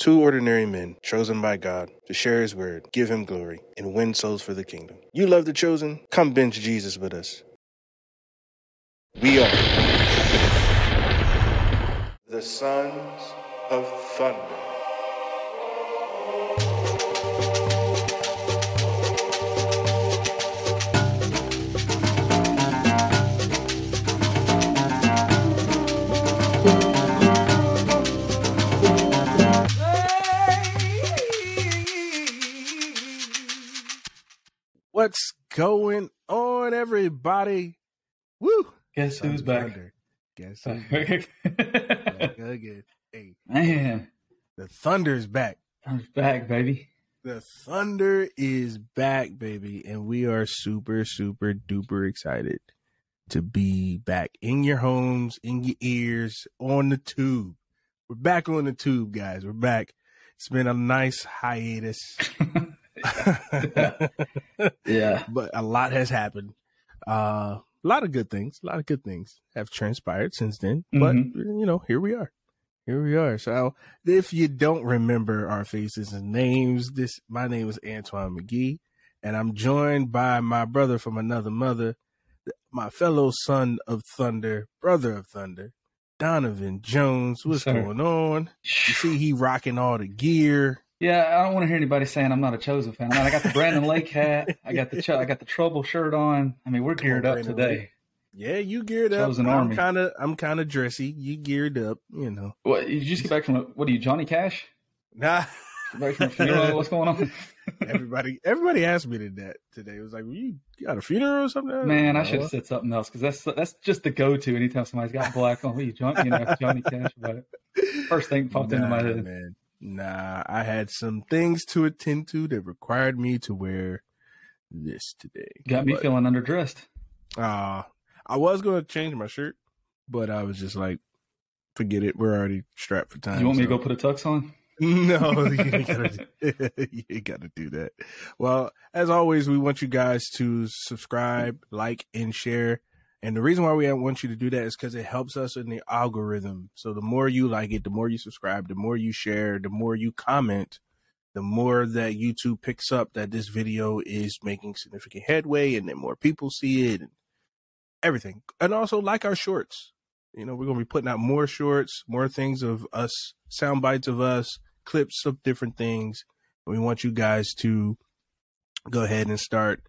Two ordinary men chosen by God to share his word, give him glory, and win souls for the kingdom. You love the chosen? Come bench Jesus with us. We are the sons of thunder. What's going on, everybody? Woo! Guess who's back? Guess who's back? Back again. Hey, Man, the Thunder's back. I'm back, baby. The Thunder is back, baby, and we are super, super duper excited to be back in your homes, in your ears, on the tube. We're back on the tube, guys. We're back. It's been a nice hiatus. Yeah. but a lot has happened. Uh, a lot of good things, a lot of good things have transpired since then. But Mhm. you know, here we are. Here we are. So if you don't remember our faces and names, this my name is Antoine McGee, and I'm joined by my brother from another mother, my fellow son of thunder, brother of thunder, Donovan Jones. What's Sir. going on? You see, he rocking all the gear. Yeah, I don't want to hear anybody saying I'm not a chosen fan. I, mean, I got the Brandon Lake hat. I got the Ch- I got the Trouble shirt on. I mean, we're Come on, geared up Brandon today. Lake. Yeah, you geared up. Chosen I'm Army. kind of, I'm kind of dressy. You geared up, you know. What? Did you just get back from? What are you, Johnny Cash? Nah, back from a funeral? What's going on? everybody, everybody asked me that today. It was like, you got a funeral or something? Man, I No. should have said something else because that's that's just the go-to anytime somebody's got black on. You, Johnny? You know, Johnny Cash. But first thing popped into my head. Man. Nah, I had some things to attend to that required me to wear this today. Got me But, feeling underdressed. Uh, I was going to change my shirt, but I was just like, forget it. We're already strapped for time. You want me to go put a tux on? No, you gotta, you gotta do that. Well, as always, we want you guys to subscribe, like, and share. And the reason why we want you to do that is because it helps us in the algorithm. So the more you like it, the more you subscribe, the more you share, the more you comment, the more that YouTube picks up that this video is making significant headway and then more people see it and everything. And also like our shorts. You know, we're gonna be putting out more shorts, more things of us, sound bites of us, clips of different things. We want you guys to go ahead and start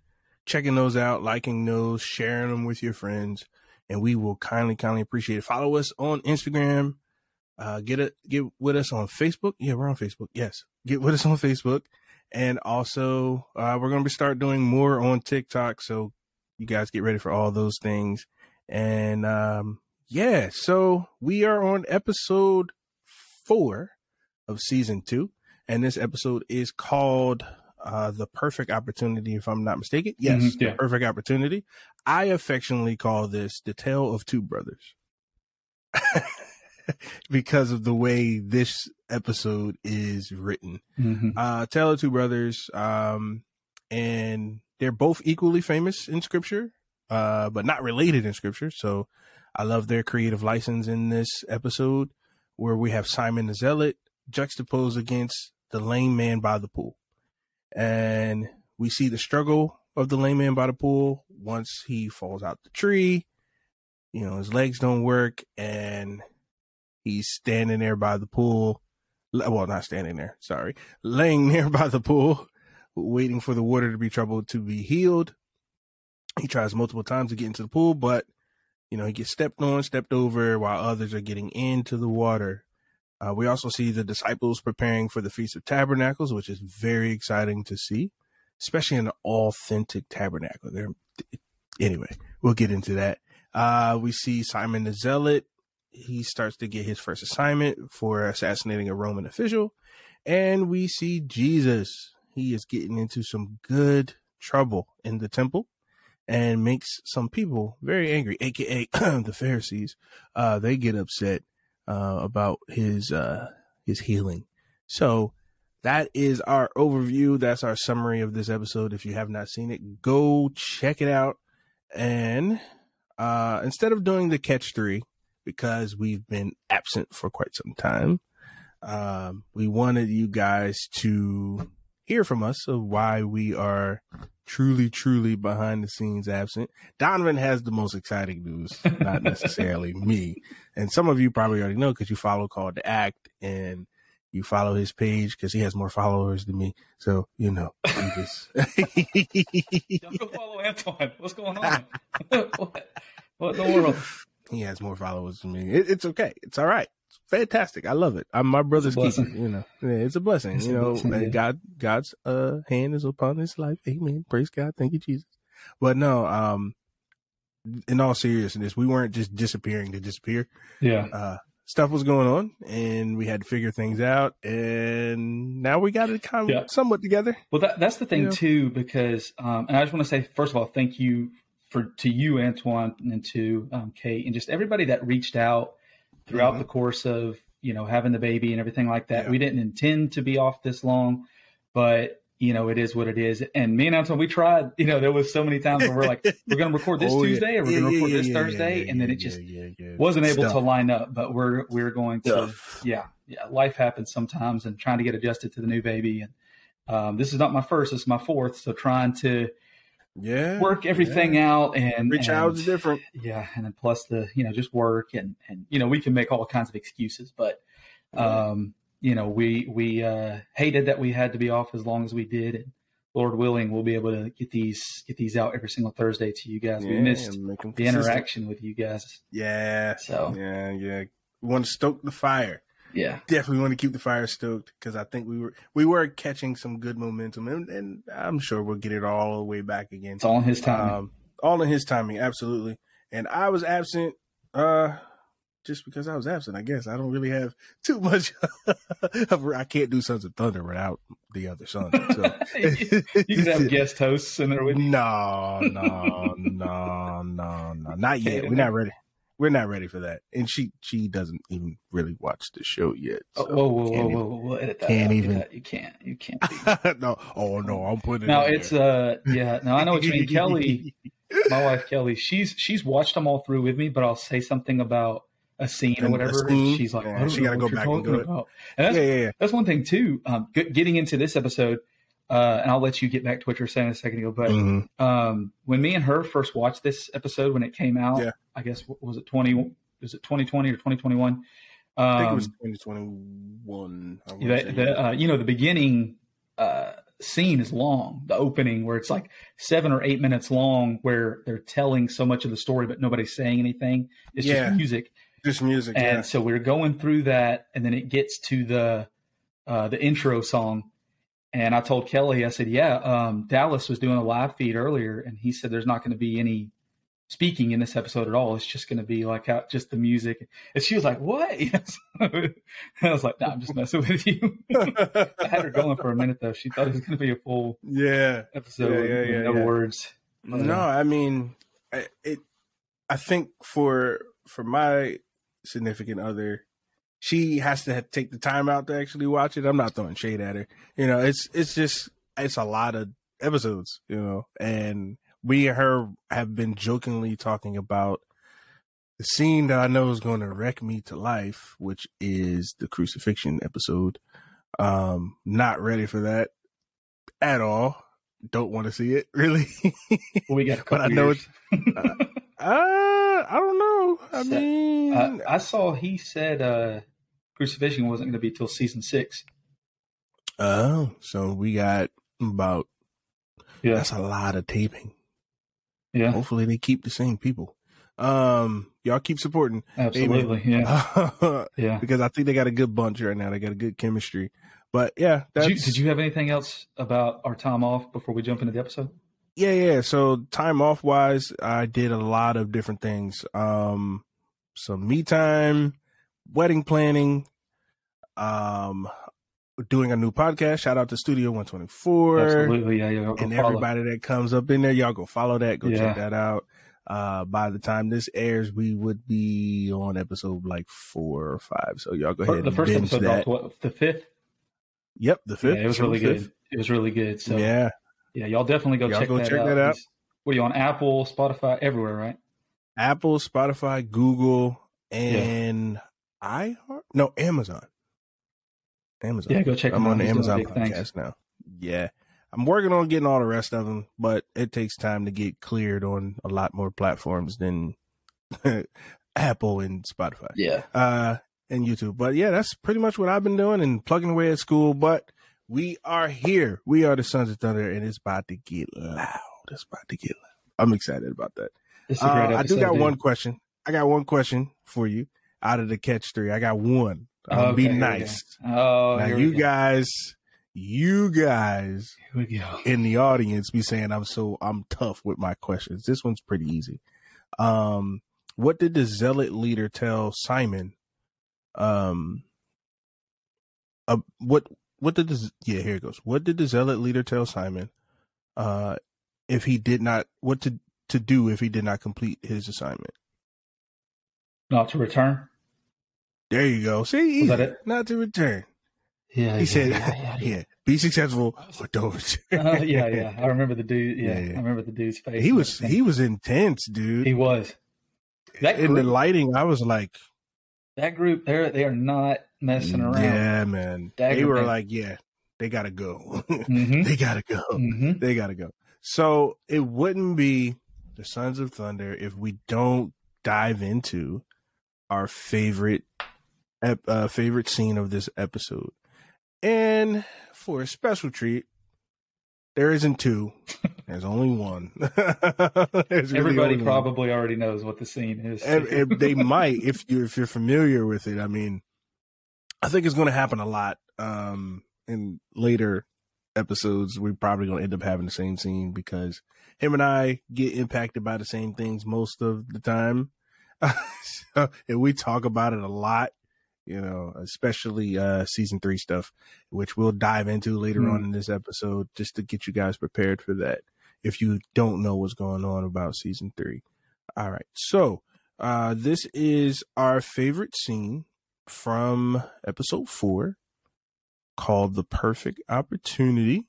checking those out, liking those, sharing them with your friends, and we will kindly, kindly appreciate it. Follow us on Instagram. Uh, get it, get with us on Facebook. Yeah, we're on Facebook. Yes, get with us on Facebook, and also uh, we're gonna start doing more on TikTok. So you guys get ready for all those things. And um, yeah, so we are on episode four of season two, and this episode is called uh, "The Perfect Opportunity." If I'm not mistaken, yes, Mhm, yeah. the perfect opportunity. I affectionately call this the tale of two brothers because of the way this episode is written Mhm. uh tale of two brothers um and they're both equally famous in scripture uh but not related in scripture so i love their creative license in this episode where we have simon the zealot juxtaposed against the lame man by the pool and we see the struggle of the lame man by the pool once he falls out the tree. You know his legs don't work and he's standing there by the pool. Well not standing there sorry. Laying there by the pool waiting for the water to be troubled to be healed. He tries multiple times to get into the pool but you know he gets stepped on stepped over while others are getting into the water uh, we also see the disciples preparing for the feast of tabernacles which is very exciting to see especially an authentic tabernacle there. Anyway we'll get into that. Uh, we see simon the zealot. He starts to get his first assignment for assassinating a roman official. And we see jesus. He is getting into some good trouble in the temple and makes some people very angry aka the pharisees. Uh they get upset uh about his uh his healing. So that is our overview. That's our summary of this episode. If you have not seen it go check it out. And uh instead of doing the catch three because we've been absent for quite some time um, we wanted you guys to hear from us of why we are truly, truly behind the scenes absent. Donovan has the most exciting news, not necessarily me. And some of you probably already know because you follow Called to Act and you follow his page because he has more followers than me. So, you know, you just. Don't go follow Antoine. What's going on? what? what in the world? He has more followers than me. It, it's okay. It's all right. It's fantastic. I love it. I'm my brother's keeper. You know, yeah, it's a blessing. It's you know, blessing. God, God's uh, hand is upon his life. Amen. Praise God. Thank you, Jesus. But no, um, in all seriousness, we weren't just disappearing to disappear. Yeah. Uh, stuff was going on and we had to figure things out and now we got it kind of yeah. somewhat together well that, that's the thing too because um, and i just want to say first of all thank you for to you antoine and to um, kate and just everybody that reached out throughout mm-hmm. the course of you know having the baby and everything like that yeah. we didn't intend to be off this long but you know, it is what it is. And me and Antoine, we tried, you know, there was so many times where we're like, we're going to record this oh, Tuesday or we're yeah, going to record yeah, this yeah, Thursday. and then it just wasn't able to line up, but we're, we're going to, yeah, yeah. Life happens sometimes and trying to get adjusted to the new baby. And, um, this is not my first, this is my fourth. So trying to, yeah, work everything out and reach out is different. Yeah. And then plus the, you know, just work and, and, you know, we can make all kinds of excuses, but, um, you know, we we uh, hated that we had to be off as long as we did. And Lord willing, we'll be able to get these get these out every single Thursday to you guys. Yeah, we missed the interaction with you guys. Yeah. So yeah, yeah. We want to stoke the fire. Yeah, definitely want to keep the fire stoked because I think we were we were catching some good momentum, and, and, I'm sure we'll get it all the way back again. It's all in His timing. Um, all in His timing, absolutely. And I was absent. Uh, just because I was absent. I guess I don't really have too much. of, I can't do Sons of Thunder without the other son. So. you, can have guest hosts in there with you. No, no, no, no, no, not yet. We're not ready. We're not ready for that. And she she doesn't even really watch the show yet. So oh, whoa, whoa, whoa, whoa, whoa, whoa, edit that. Can't out. even. You can't. You can't. no. Oh no, I'm putting. Now it it's there. uh yeah. Now I know what you mean, Kelly. My wife Kelly. She's she's watched them all through with me, but I'll say something about a scene and or whatever. Scene, she's like, yeah, she got to go back and do it. About. And that's, yeah, yeah, yeah, that's one thing too. Um, getting into this episode, uh, and I'll let you get back to what you were saying a second ago. But mm-hmm. um, when me and her first watched this episode when it came out, yeah. I guess was it twenty? Was it twenty twenty or twenty twenty one? I think it was um, twenty twenty one. Uh, you know, the beginning uh, scene is long. The opening, where it's like seven or eight minutes long, where they're telling so much of the story, but nobody's saying anything. It's yeah. just music. Just music. And yeah. so we are going through that, and then it gets to the uh, the intro song. And I told Kelly, I said, "Yeah, um, Dallas was doing a live feed earlier, and he said there's not going to be any speaking in this episode at all. It's just going to be like how, just the music." And she was like, "What?" I was like, "Nah, I'm just messing with you." I had her going for a minute though. She thought it was going to be a full yeah episode. Yeah, yeah, yeah, no yeah. words. No, I mean, it. I think for for my significant other, she has to take the time out to actually watch it. I'm not throwing shade at her. You know, it's it's just it's a lot of episodes, you know, and we and her have been jokingly talking about the scene that I know is going to wreck me to life, which is the crucifixion episode. Um, not ready for that at all. Don't want to see it really. Well, we got, but I know it's. Uh, uh, I don't know. I mean, uh, I saw he said uh, crucifixion wasn't going to be till season six. Oh, so we got about yeah. That's a lot of taping. Yeah. Hopefully they keep the same people. Um, y'all keep supporting. Absolutely. Yeah. yeah. Because I think they got a good bunch right now. They got a good chemistry. But yeah, did you, did you have anything else about our time off before we jump into the episode? Yeah, yeah. So time off wise, I did a lot of different things. Um, some me time, wedding planning, um, doing a new podcast. Shout out to Studio 124. Absolutely, yeah, yeah. And follow. everybody that comes up in there, y'all go follow that. Go yeah. check that out. Uh, by the time this airs, we would be on episode like four or five. So y'all go ahead. The first episode, that. what, the fifth. Yep, the fifth. Yeah, it was really fifth. good. It was really good. So yeah, yeah, y'all definitely go, y'all check, go that check out. that out. What are you on Apple, Spotify, everywhere, right? Apple, Spotify, Google, and yeah. iHeart. No, Amazon. Amazon. Yeah, go check I'm on the Amazon things. podcast now. Yeah. I'm working on getting all the rest of them, but it takes time to get cleared on a lot more platforms than Apple and Spotify. Yeah. uh and YouTube. But yeah, that's pretty much what I've been doing and plugging away at school. But we are here. We are the Sons of Thunder, and it's about to get loud. It's about to get loud. I'm excited about that. It's a great Uh, episode. I do got dude. one question. I got one question for you out of the catch three. I got one. Um, Okay, be nice. Oh, now you guys, you guys Here we go. in the audience be saying I'm so I'm tough with my questions. This one's pretty easy. Um, what did the zealot leader tell Simon? Um, uh, what what did the yeah here it goes. What did the zealot leader tell Simon? Uh, if he did not what to to do if he did not complete his assignment. Not to return. There you go. See, that easy. not to return. Yeah. He yeah, said, yeah, yeah, yeah, be successful or don't return. Uh, yeah, yeah. I remember the dude. Yeah. I remember the dude's face. He was he was intense, dude. He was. That in the lighting, I was like, That group, they're they are not messing around. yeah, man. they Dagger were like, yeah, they gotta go. Mm-hmm. they gotta go. mm-hmm. They gotta go. So it wouldn't be the Sons of Thunder if we don't dive into our favorite ep- uh, favorite scene of this episode. And for a special treat, there isn't two. There's only one. There's Everybody only one. probably already knows what the scene is. they might if you if you're familiar with it. I mean, I think it's going to happen a lot. Um, in later episodes, we're probably going to end up having the same scene because him and I get impacted by the same things most of the time, so, and we talk about it a lot. You know, especially uh season three stuff, which we'll dive into later Hmm. on in this episode, just to get you guys prepared for that. If you don't know what's going on about season three. All right. So, uh, this is our favorite scene from episode four called The Perfect Opportunity.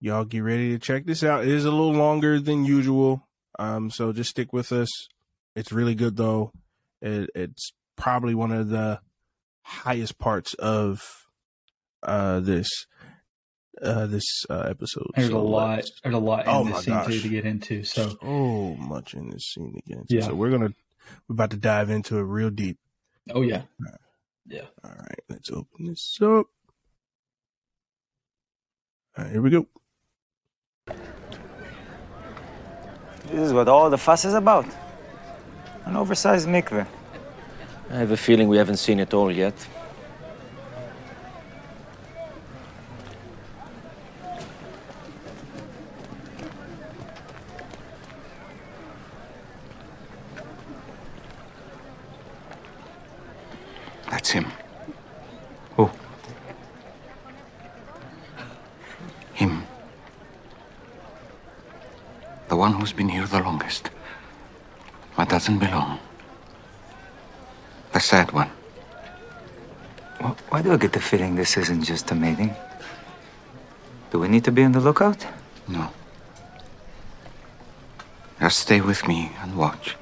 Y'all get ready to check this out. It is a little longer than usual. Um, so just stick with us. It's really good though. It, it's probably one of the highest parts of uh this uh this uh episode. There's So a lot. let's- There's a lot in Oh this scene too to get into. So so much in this scene again. Yeah. So we're gonna we're about to dive into it real deep. oh yeah, Yeah. All right, let's open this up. All right, here we go. This is what all the fuss is about. An oversized mikveh. I have a feeling we haven't seen it all yet. That's him. Who? Him. The one who's been here the longest. But doesn't belong. The sad one. Wh- Why do I get the feeling this isn't just a meeting? Do we need to be on the lookout? No. Just stay with me and watch.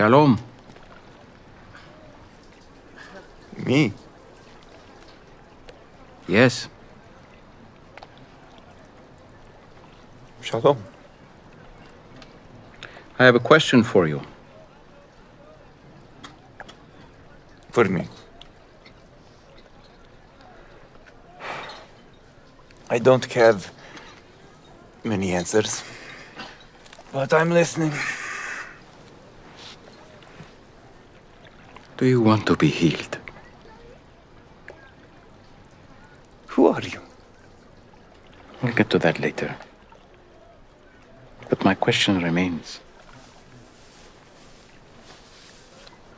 Shalom. Me? Yes. Shalom. I have a question for you. For me. I don't have many answers. But I'm listening. Do you want to be healed? Who are you? We'll get to that later. But my question remains.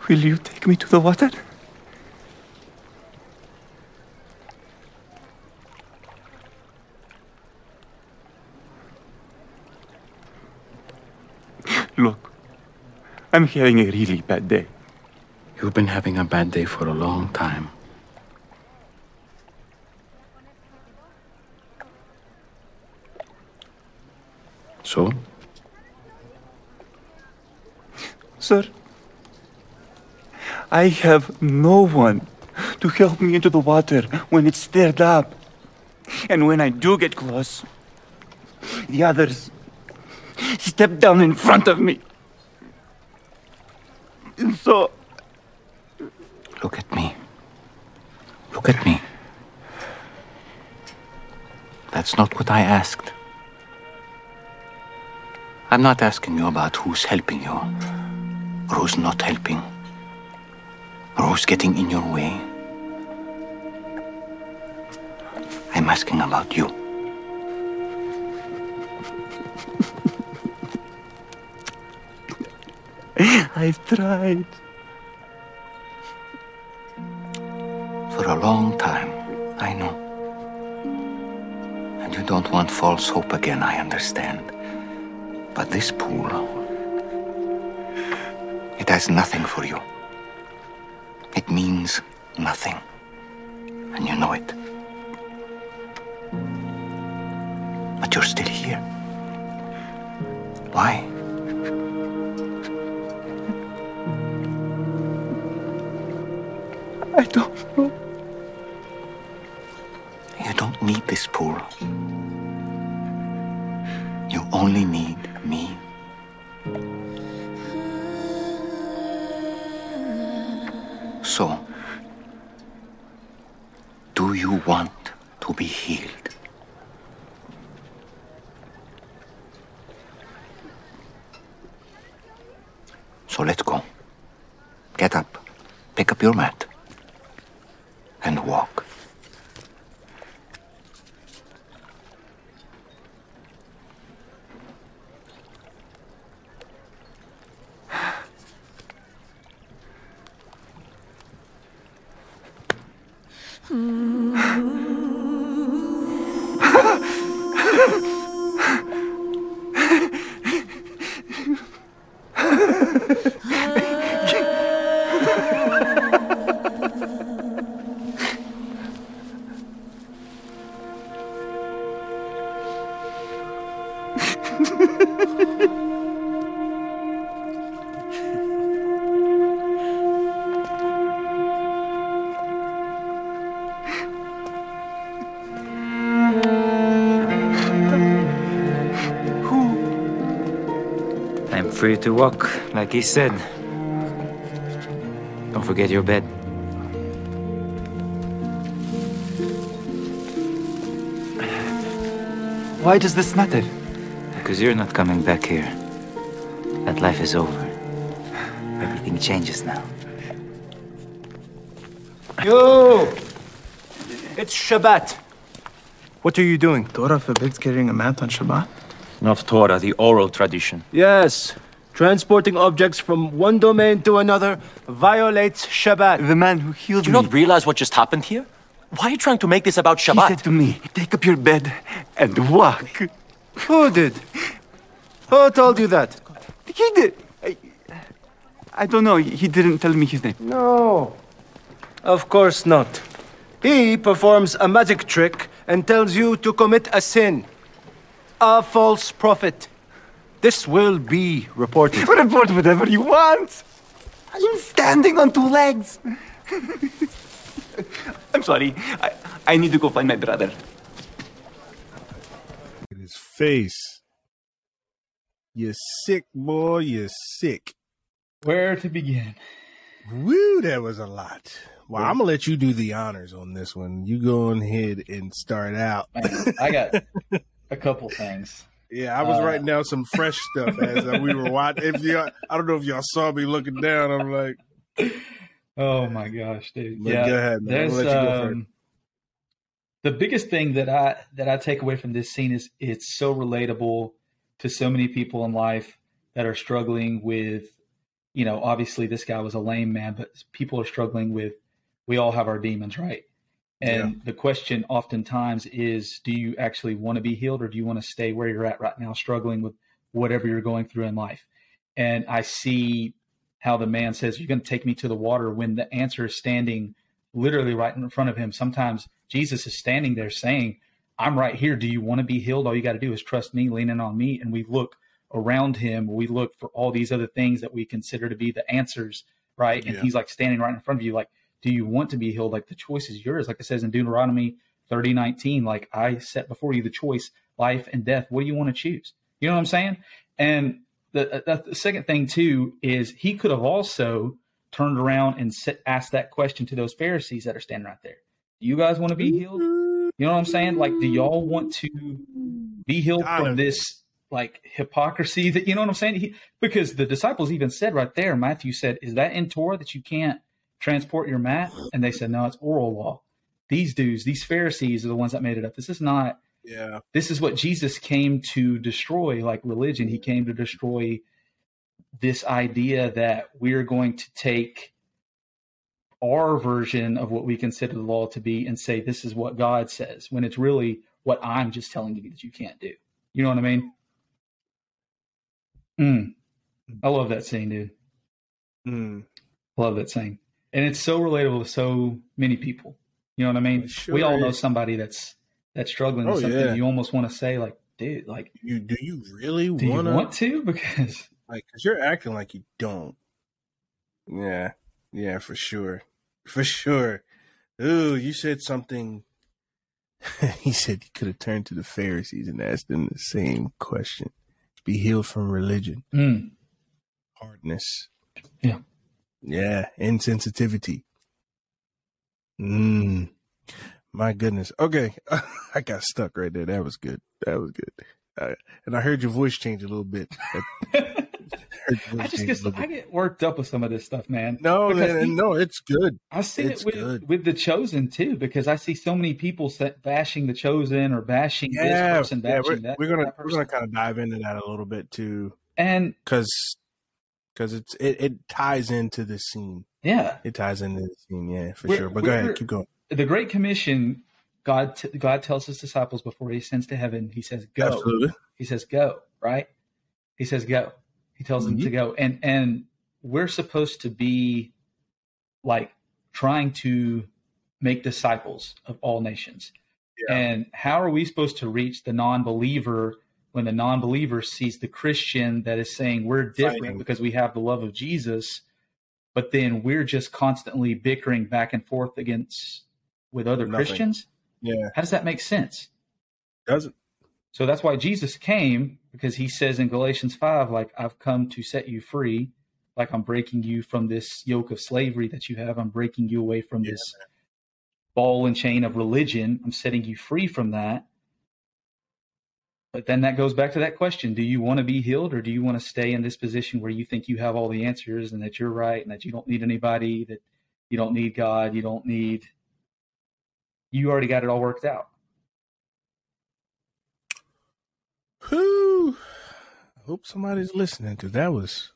Will you take me to the water? Look, I'm having a really bad day. You've been having a bad day for a long time. So? Sir, I have no one to help me into the water when it's stirred up. And when I do get close, the others step down in front of me. And so, Look at me. Look at me. That's not what I asked. I'm not asking you about who's helping you, or who's not helping, or who's getting in your way. I'm asking about you. I've tried. Long time, I know. And you don't want false hope again, I understand. But this pool, it has nothing for you. It means nothing. And you know it. But you're still here. Why? I don't know. Need this pool. You only need me. So, do you want to be healed? So let's go. Get up, pick up your mat, to walk, like he said. Don't forget your bed. Why does this matter? Because you're not coming back here. That life is over. Everything changes now. Yo! It's Shabbat. What are you doing? Torah forbids carrying a mat on Shabbat? Not Torah, the oral tradition. Yes. Transporting objects from one domain to another violates Shabbat. The man who healed Do you me. not realize what just happened here? Why are you trying to make this about Shabbat? He said to me, take up your bed and walk. Who did? Who told you that? He did. I, I don't know. He didn't tell me his name. No. Of course not. He performs a magic trick and tells you to commit a sin. A false prophet. This will be reported. Report whatever you want. I'm standing on two legs. I'm sorry. I, I need to go find my brother. at his face. You're sick boy, You're sick. Where to begin? Woo, that was a lot. Well, I'm gonna let you do the honors on this one. You go ahead and start out. I got a couple things. Yeah, I was Uh, writing down some fresh stuff as uh, we were watching. If y'all, I don't know if y'all saw me looking down. I'm like, Oh my gosh, dude. But yeah, go ahead, man. I'm there's let you go um, the biggest thing that I that I take away from this scene is it's so relatable to so many people in life that are struggling with, you know, obviously this guy was a lame man, but people are struggling with. We all have our demons, right? And the question oftentimes is, do you actually want to be healed, or do you want to stay where you're at right now, struggling with whatever you're going through in life? and I see how the man says, You're going to take me to the water when the answer is standing literally right in front of him. Sometimes Jesus is standing there saying, I'm right here. Do you want to be healed? All you got to do is trust me, lean in on me. And we look around him. We look for all these other things that we consider to be the answers, right? And Yeah. he's like standing right in front of you, like, do you want to be healed? Like the choice is yours. Like it says in Deuteronomy 30, 19, like I set before you the choice, life and death. What do you want to choose? You know what I'm saying? And the, uh, the, the second thing too is he could have also turned around and sit, asked that question to those Pharisees that are standing right there. Do you guys want to be healed? You know what I'm saying? Like, do y'all want to be healed from this like hypocrisy that you know what I'm saying? He, because the disciples even said right there, Matthew said, "Is that in Torah that you can't transport your mat?" And they said, "No, it's oral law." These dudes, these Pharisees, are the ones that made it up. This is not. Yeah. This is what Jesus came to destroy, like religion. He came to destroy this idea that we're going to take our version of what we consider the law to be and say this is what God says when it's really what I'm just telling you that you can't do. You know what I mean? Mm. I love that scene, dude. Mm. Love that scene. And it's so relatable to so many people. You know what I mean? Sure we all know is. somebody that's that's struggling Oh, with something. yeah. You almost want to say, like, dude, like, You do you really do wanna you want to? Because like cuz you're acting like you don't. Yeah. Yeah, for sure. For sure. Ooh, you said something he said he could have turned to the Pharisees and asked them the same question. Be healed from religion, mm, hardness. Yeah. Yeah, insensitivity. Mm. My goodness. Okay, I got stuck right there. That was good. That was good. Uh, and I heard your voice change a little bit. I I just get I get worked up with some of this stuff, man. No, man, he- no, it's good. Seen It's it with, good. with the chosen too, because I see so many people set, bashing the chosen or bashing this Yeah, person, yeah, bashing we're, that. we're gonna that we're gonna kind of dive into that a little bit too, and because because it's it, it ties into the scene. yeah, It ties into the scene, yeah, for We're- sure. But go ahead, keep going. the Great Commission, God t- God tells his disciples before he sends to heaven, he says, "Go." Absolutely. He says, "Go." Right? He says, "Go." He tells them to Mm-hmm. go, and and we're supposed to be like trying to make disciples of all nations. Yeah. And how are we supposed to reach the non-believer when the non-believer sees the Christian that is saying we're different Fighting. because we have the love of Jesus, but then we're just constantly bickering back and forth against with other Nothing. Christians? Yeah, How does that make sense? doesn't So that's why Jesus came because he says in Galatians 5 like I've come to set you free, like I'm breaking you from this yoke of slavery that you have. I'm breaking you away from Yeah, this ball and chain of religion. I'm setting you free from that. But then that goes back to that question do you want to be healed or do you want to stay in this position where you think you have all the answers and that you're right and that you don't need anybody, that you don't need God, you don't need, you already got it all worked out? Whew. I hope somebody's listening because that was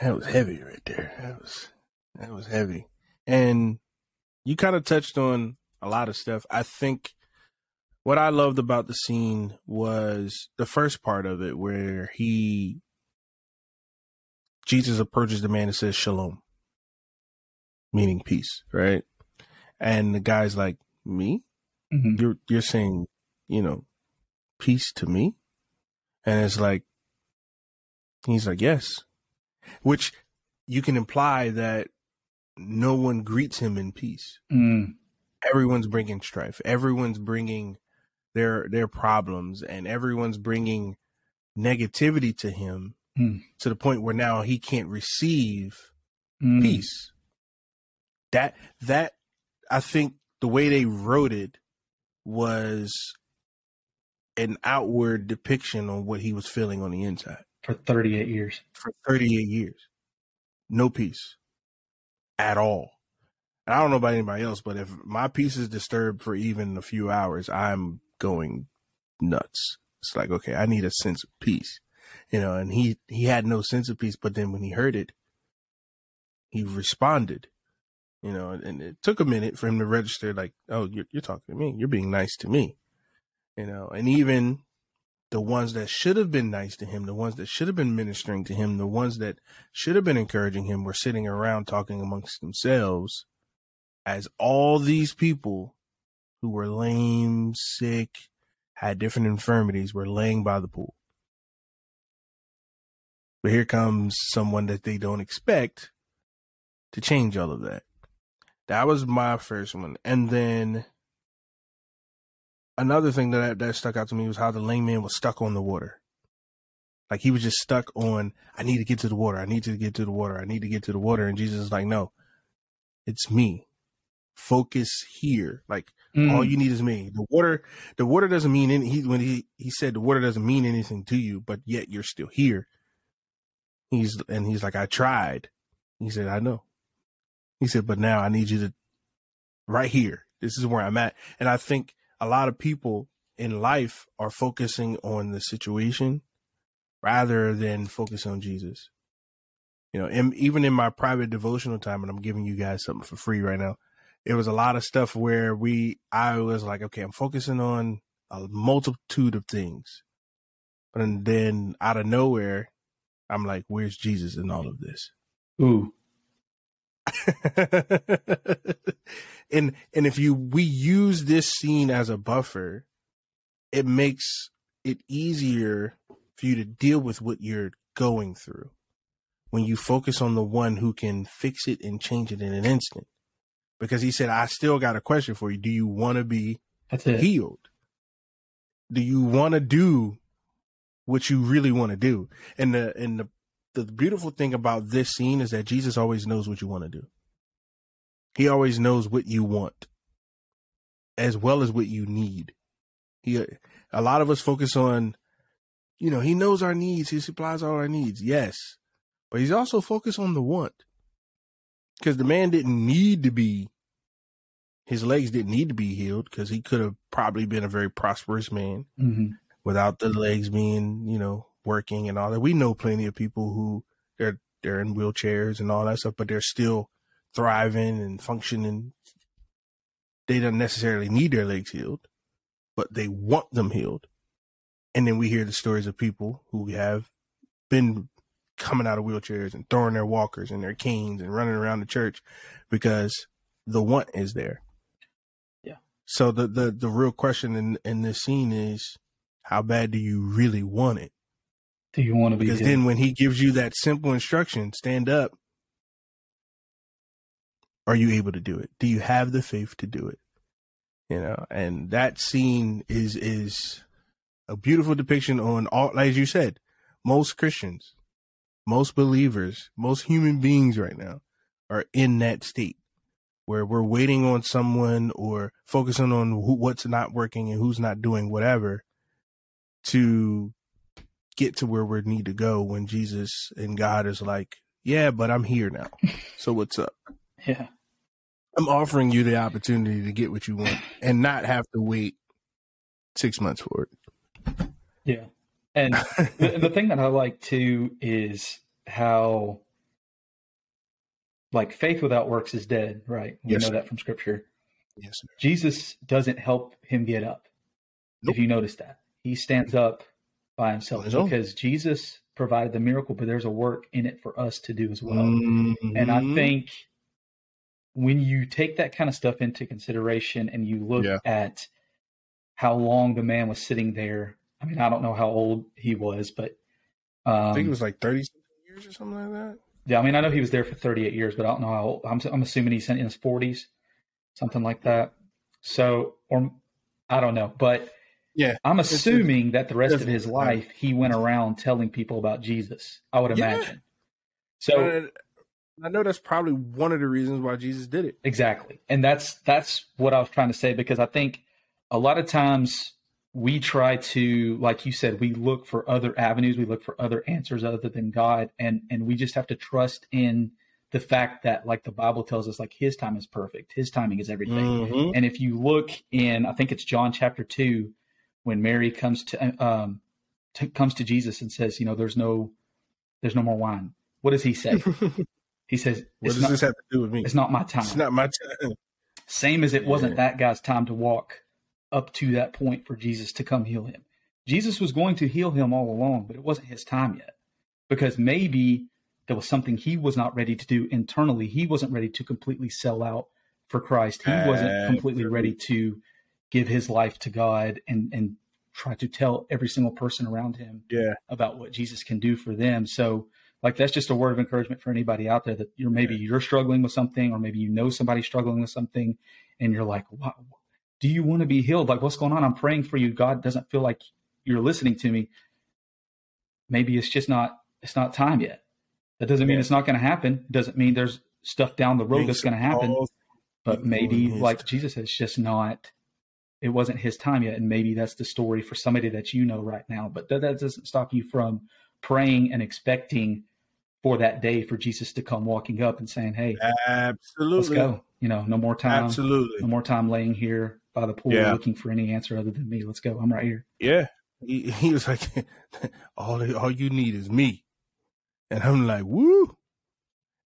that was heavy right there. That was that was heavy. And you kind of touched on a lot of stuff. I think what I loved about the scene was the first part of it where he Jesus approaches the man and says shalom, meaning peace, right? And the guy's like, Me? Mhm. You're you're saying, you know, peace to me? And it's like, he's like, yes. Which you can imply that no one greets him in peace. Mm. Everyone's bringing strife. Everyone's bringing their their problems, and everyone's bringing negativity to him Hmm. to the point where now he can't receive Mm. peace. That that I think the way they wrote it was an outward depiction on what he was feeling on the inside For 38 years. for 38 years. No peace at all. And I don't know about anybody else, but if my peace is disturbed for even a few hours, I'm going nuts. It's like, okay, I need a sense of peace, you know, and he, he had no sense of peace, but then when he heard it, he responded, you know, and, it took a minute for him to register like, oh, you're, you're talking to me. You're being nice to me, you know, and even the ones that should have been nice to him, the ones that should have been ministering to him, the ones that should have been encouraging him were sitting around talking amongst themselves as all these people who were lame, sick, had different infirmities were laying by the pool. But here comes someone that they don't expect to change all of that. That was my first one. And then another thing that that stuck out to me was how the lame man was stuck on the water. Like he was just stuck on, I need to get to the water. I need to get to the water. I need to get to the water. And Jesus is like, no, it's me. Focus here. Like Mm. all you need is me. The water, the water doesn't mean any, he, when he, he said the water doesn't mean anything to you, but yet you're still here. He's, and he's like, I tried. He said, I know. He said, but now I need you to, right here. This is where I'm at. And I think a lot of people in life are focusing on the situation rather than focus on Jesus. You know, and even in my private devotional time, and I'm giving you guys something for free right now. It was a lot of stuff where we, I was like, okay, I'm focusing on a multitude of things. And then out of nowhere, I'm like, where's Jesus in all of this? Ooh. and and if you we use this scene as a buffer, it makes it easier for you to deal with what you're going through when you focus on the one who can fix it and change it in an instant. Because he said, I still got a question for you. Do you want to be healed? Do you want to do what you really want to do? And the and the the beautiful thing about this scene is that Jesus always knows what you want to do. He always knows what you want as well as what you need. He a lot of us focus on you know, he knows our needs, he supplies all our needs. Yes. But he's also focused on the want. Cuz the man didn't need to be his legs didn't need to be healed because he could have probably been a very prosperous man hmm without the legs being, you know, working and all that. We know plenty of people who they're they're in wheelchairs and all that stuff, but they're still thriving and functioning. They don't necessarily need their legs healed, but they want them healed. And then we hear the stories of people who have been coming out of wheelchairs and throwing their walkers and their canes and running around the church because the want is there. Yeah. So the the the real question in in this scene is how bad do you really want it? Do you want to be Because then when he gives you that simple instruction, stand up, are you able to do it? Do you have the faith to do it? You know, and that scene is is a beautiful depiction on all as you said, most Christians, most believers, most human beings right now are in that state where we're waiting on someone or focusing on who, what's not working and who's not doing whatever to get to where we need to go when Jesus and God is like, yeah, but I'm here now. So what's up? yeah. I'm offering you the opportunity to get what you want and not have to wait six months for it. Yeah. And the, the thing that I like too is how like faith without works is dead, right? We Yes, know that from scripture. Yes, sir. Jesus doesn't help him get up. Nope. If you notice that. He stands up by himself On his own. because Jesus provided the miracle, but there's a work in it for us to do as well. Mhm. And I think when you take that kind of stuff into consideration and you look Yeah. at how long the man was sitting there, I mean, I don't know how old he was, but um, I think it was like 30 years or something like that. yeah, I mean, I know he was there for 38 years, but I don't know how old. I'm, I'm assuming he's in his 40s, something like that. So, or I don't know, but Yeah. I'm assuming that the rest of his life he went around telling people about Jesus. I would Yeah. imagine. So Uh, I know that's probably one of the reasons why Jesus did it. Exactly. And that's that's what I was trying to say because I think a lot of times we try to like you said we look for other avenues, we look for other answers other than God and and we just have to trust in the fact that like the Bible tells us like his time is perfect. His timing is everything. Mhm. And if you look in I think it's John chapter 2 when Mary comes to um to, comes to Jesus and says, you know, there's no there's no more wine. What does he say? He says What does not, this have to do with me? it's not my time. It's not my time. Same as it wasn't Yeah. that guy's time to walk up to that point for Jesus to come heal him. Jesus was going to heal him all along, but it wasn't his time yet because maybe there was something he was not ready to do internally. He wasn't ready to completely sell out for Christ. He wasn't completely ready to give his life to God and and try to tell every single person around him Yeah. about what Jesus can do for them. So like that's just a word of encouragement for anybody out there that you're maybe you're struggling with something or maybe you know somebody struggling with something and you're like, what, do you want to be healed? Like what's going on? I'm praying for you. God doesn't feel like you're listening to me. Maybe it's just not it's not time yet. That doesn't mean Yeah. it's not going to happen. It doesn't mean there's stuff down the road that's going to happen. But maybe like. Jesus it's just not it wasn't his time yet. And maybe that's the story for somebody that you know right now. But that, that doesn't stop you from praying and expecting for that day for Jesus to come walking up and saying, Hey, Absolutely. let's go. You know, no more time. Absolutely. No more time laying here by the pool Yeah. looking for any answer other than me. Let's go. I'm right here. Yeah. He, he was like, all, all you need is me. And I'm like, woo.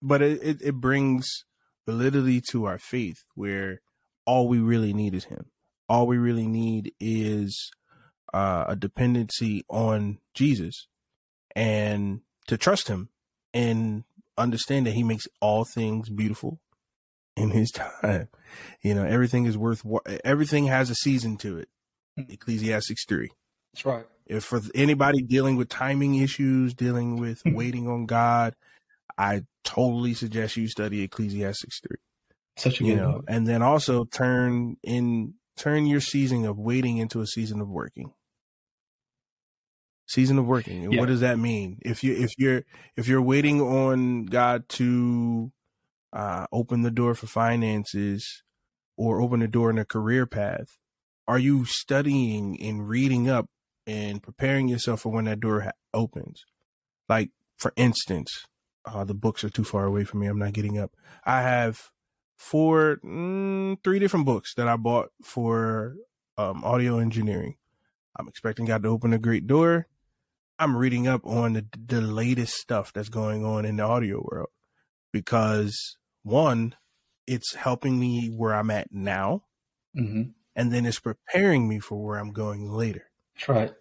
But it, it, it brings validity to our faith where all we really need is him. All we really need is uh, a dependency on Jesus and to trust him and understand that he makes all things beautiful in his time. You know, everything is worth, everything has a season to it. Ecclesiastes 3 That's right. if for anybody dealing with timing issues, dealing with mm-hmm. waiting on God, I totally suggest you study Ecclesiastes three. Such a You good know, book. and then also turn in turn your season of waiting into a season of working. Season of working. And Yeah. What does that mean? If you if you're if you're waiting on God to uh, open the door for finances or open the door in a career path, are you studying and reading up and preparing yourself for when that door ha- opens? Like, for instance, uh, the books are too far away from me. I'm not getting up. I have four, mm, three different books that I bought for um, audio engineering. I'm expecting God to open a great door. I'm reading up on the, the latest stuff that's going on in the audio world because one, it's helping me where I'm at now, hmm and then it's preparing me for where I'm going later. That's right.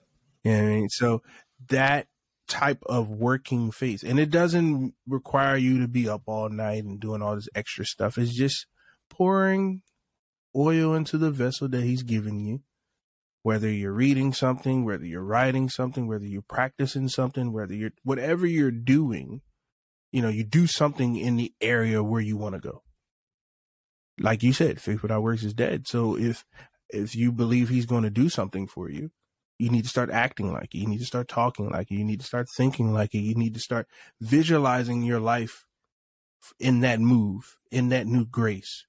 You know what I mean? So that type of working faith, and it doesn't require you to be up all night and doing all this extra stuff. It's just pouring oil into the vessel that he's given you. Whether you're reading something, whether you're writing something, whether you're practicing something, whether you're whatever you're doing, you know, you do something in the area where you want to go. Like you said, faith without works is dead. So if if you believe he's going to do something for you, you need to start acting like it. You need to start talking like it. You need to start thinking like it. You need to start visualizing your life in that move, in that new grace.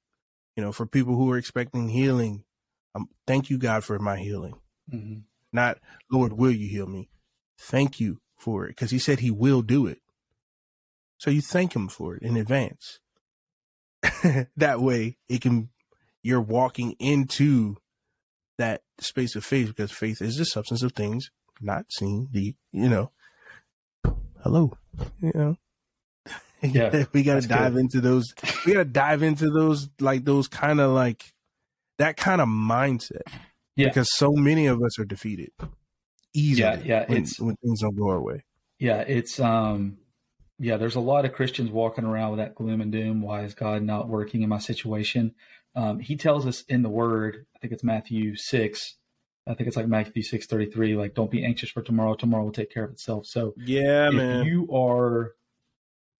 You know, for people who are expecting healing, um, thank you, God, for my healing. hmm Not, Lord, will you heal me? Thank you for it because he said he will do it. So you thank him for it in advance. that way it can, you're walking into that space of faith because faith is the substance of things not seen. The, you know, hello, you know, Yeah, we gotta dive good. into those. We got to dive into those, like those kind of like that kind of mindset Yeah. because so many of us are defeated easily Yeah, yeah, when, it's- when things don't go our way. Yeah, it's um yeah, there's a lot of Christians walking around with that gloom and doom. Why is God not working in my situation? Um, he tells us in the word, I think it's Matthew six, I think it's like Matthew six thirty three, like don't be anxious for tomorrow, tomorrow will take care of itself. So Yeah, if man. you are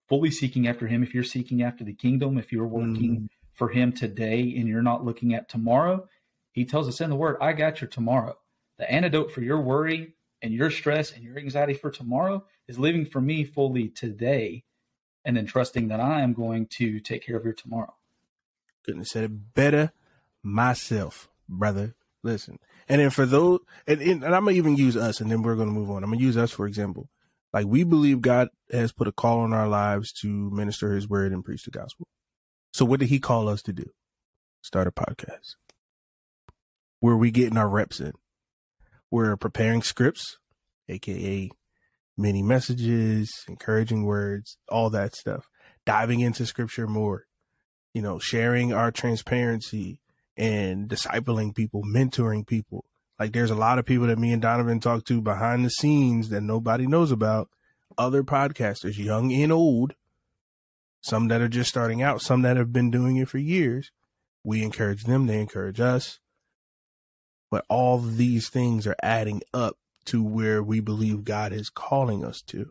fully seeking after him, if you're seeking after the kingdom, if you're working Mm-hmm. for him today and you're not looking at tomorrow, he tells us in the word, I got your tomorrow. The antidote for your worry and your stress and your anxiety for tomorrow is living for me fully today and then trusting that I am going to take care of your tomorrow. couldn't have said it better myself, brother. Listen. And then for those, and, and, and I'm going to even use us, and then we're going to move on. I'm going to use us for example. Like we believe God has put a call on our lives to minister his word and preach the gospel. So what did he call us to do? Start a podcast. Where we getting our reps in? We're preparing scripts, aka many messages, encouraging words, all that stuff. Diving into scripture more, you know, sharing our transparency and discipling people, mentoring people. Like there's a lot of people that me and Donovan talk to behind the scenes that nobody knows about. Other podcasters, young and old, some that are just starting out, some that have been doing it for years. We encourage them, they encourage us. But all these things are adding up to where we believe God is calling us to.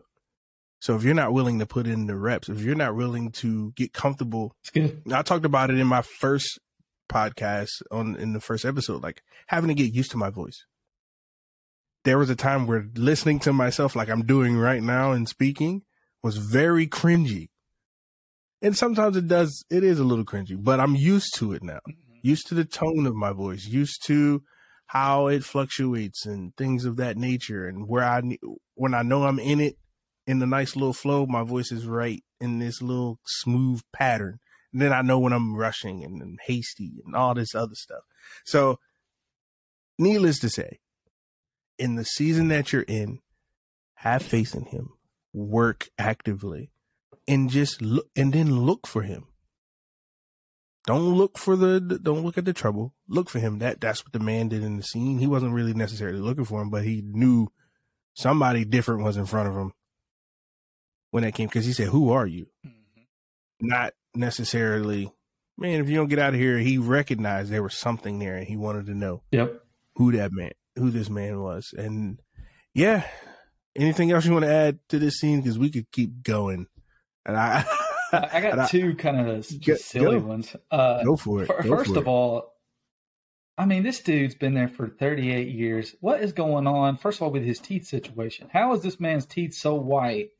So if you're not willing to put in the reps, if you're not willing to get comfortable, good. I talked about it in my first podcast on in the first episode, like having to get used to my voice. There was a time where listening to myself like I'm doing right now and speaking was very cringy. And sometimes it does, it is a little cringy, but I'm used to it now. Mm-hmm. Used to the tone of my voice, used to how it fluctuates and things of that nature. And where I, when I know I'm in it, in the nice little flow, my voice is right in this little smooth pattern. And then I know when I'm rushing and, and hasty and all this other stuff. So, needless to say, in the season that you're in, have faith in Him, work actively, and just look, and then look for Him. Don't look for the, don't look at the trouble. Look for Him. That that's what the man did in the scene. He wasn't really necessarily looking for him, but he knew somebody different was in front of him when that came because he said, "Who are you?" Mm-hmm. Not necessarily, man. If you don't get out of here, he recognized there was something there, and he wanted to know, yep, who that man, who this man was, and yeah. Anything else you want to add to this scene? Because we could keep going, and I, I got two kind of silly go, ones. Uh, go for it. For, go first for of it. all, I mean, this dude's been there for 38 years. What is going on? First of all, with his teeth situation, how is this man's teeth so white?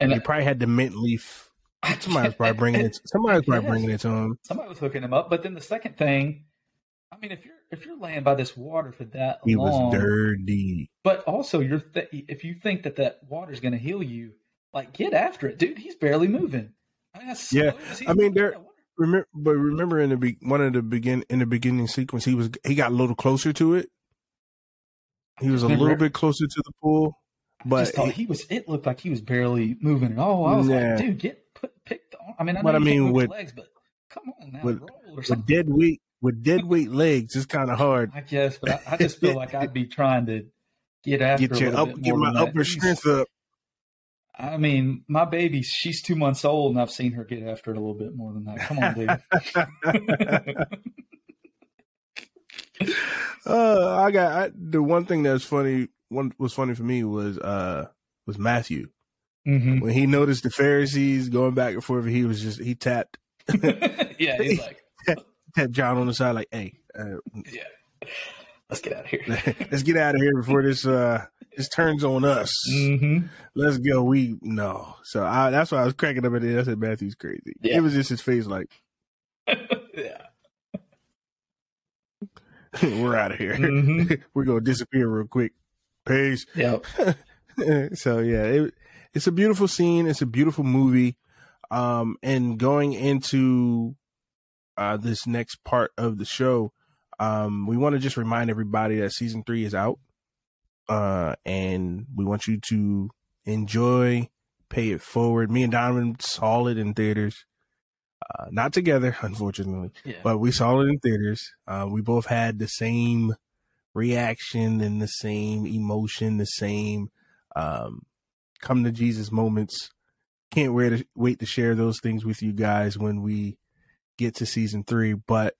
And he probably had the mint leaf. Somebody was probably bringing it. Somebody was probably bringing it to him. Somebody was hooking him up. But then the second thing, I mean, if you're if you're laying by this water for that he long, was dirty. But also, you're th- if you think that that water's going to heal you, like get after it, dude. He's barely moving. I mean, yeah, I mean, there. Remember, but remember in the be- one of the begin in the beginning sequence, he was he got a little closer to it. He was a little bit closer to the pool, but I just thought he was. It looked like he was barely moving at all. I was Yeah. like, dude, get put pick. The, I mean, I know But I mean, with- legs, but come on now, with- roll or with dead weight with dead weight legs, it's kind of hard. I guess, but I, I just feel like I'd be trying to get after Get your up, get my upper strength up. I mean, my baby, she's two months old, and I've seen her get after it a little bit more than that. Come on, dude. uh, I got I, the one thing that's funny. One was funny for me was uh was Matthew hmm when he noticed the Pharisees going back and forth. He was just he tapped yeah, he's like, tapped John on the side like, "Hey, uh, yeah, let's get out of here. let's get out of here before this uh this turns on us. hmm Let's go. We no." So I, that's why I was cracking up at it. I said Matthew's crazy. Yeah. It was just his face like, yeah. "We're out of here. Mhm. We're gonna disappear real quick. Peace." Yep. so yeah, it, it's a beautiful scene. It's a beautiful movie. Um, and going into uh, this next part of the show, um, we want to just remind everybody that season three is out. Uh, and we want you to enjoy, pay it forward. Me and Donovan saw it in theaters. Uh, not together, unfortunately, Yeah. but we saw it in theaters. Uh, we both had the same reaction and the same emotion, the same um, come to Jesus moments. Can't wait to wait to share those things with you guys when we get to season three. But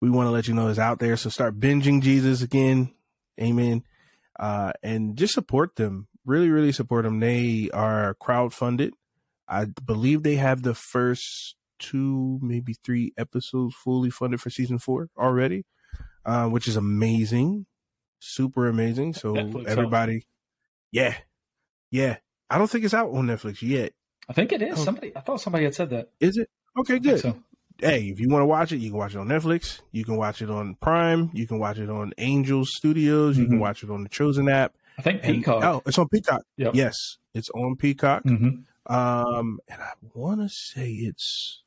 we want to let you know it's out there. So start binging Jesus again. Amen. Uh, and just support them. Really, really support them. They are crowdfunded. I believe they have the first two, maybe three episodes fully funded for season four already, uh, which is amazing. Super amazing. So Netflix, everybody, yeah, yeah. I don't think it's out on Netflix yet. I think it is. Oh. Somebody, I thought somebody had said that. Is it? Okay, good. So. Hey, if you want to watch it, you can watch it on Netflix. You can watch it on Prime. You can watch it on Angel Studios. You can Mhm. watch it on the Chosen app. I think And- Peacock. oh, it's on Peacock. Yep. Yes, it's on Peacock. hmm Um, and I want to say it's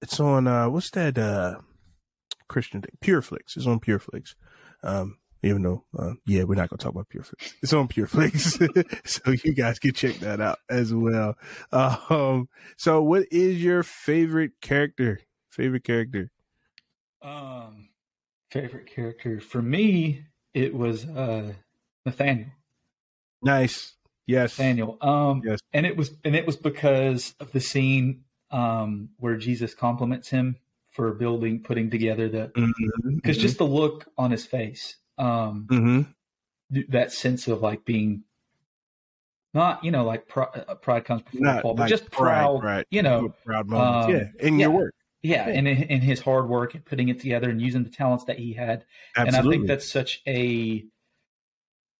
it's on uh what's that uh Christian thing? Pureflix. It's on Pureflix. Um, even though uh, yeah, we're not gonna talk about Pureflix. It's on Pureflix, so you guys can check that out as well. Um, so what is your favorite character? Favorite character? Um, Favorite character for me, it was uh, Nathaniel. Nice. Yes. Nathaniel. Um, Yes. and it was and it was because of the scene um, where Jesus compliments him for building, putting together the Mm-hmm. because just the look on his face, um, hmm that sense of like being not you know like pri- uh, pride comes before Not fall, but like just proud, pride. you know, proud moments. um, yeah, in your work. yeah, Yeah. and in, in his hard work and putting it together and using the talents that he had, Absolutely. and I think that's such a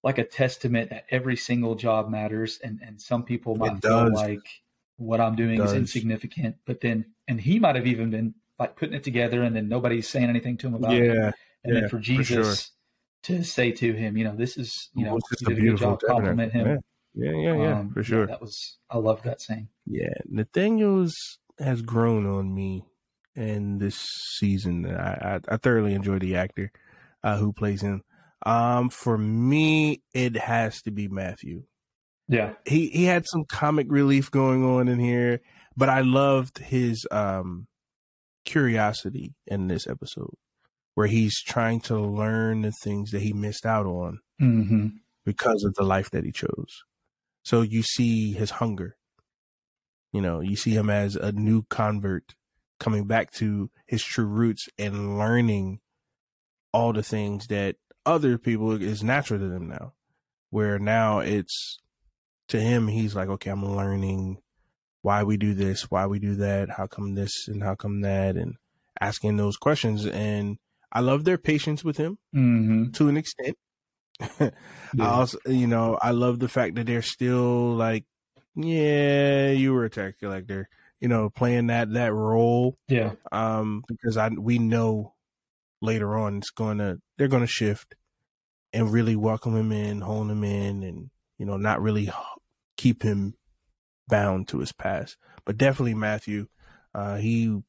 like a testament that every single job matters, and and some people might It feel does. like what I'm doing is insignificant, but then and he might have even been like putting it together, and then nobody's saying anything to him about it, yeah. and yeah, then for for Jesus sure. To say to him, you know, this is you know, It's just you a did a good beautiful job, compliment him. tabernacle. Yeah, yeah, yeah, Um, for sure. that was I love that scene. Yeah, Nathaniel's has grown on me in this season. I I, I thoroughly enjoy the actor uh, who plays him. Um, for me, it has to be Matthew. Yeah, He he had some comic relief going on in here, but I loved his um curiosity in this episode, where he's trying to learn the things that he missed out on hmm because of the life that he chose. So you see his hunger. You know, you see him as a new convert coming back to his true roots and learning all the things that other people is natural to them now. Where now it's to him, he's like, okay, I'm learning why we do this, why we do that, how come this and how come that, and asking those questions. And I love their patience with him hmm to an extent. I also, you know, I love the fact that they're still like, yeah, you were a tax collector, you know, playing that that role. yeah, Um, because I we know later on it's gonna they're gonna shift and really welcome him in, hold him in, and you know, not really keep him bound to his past. But definitely Matthew, uh, he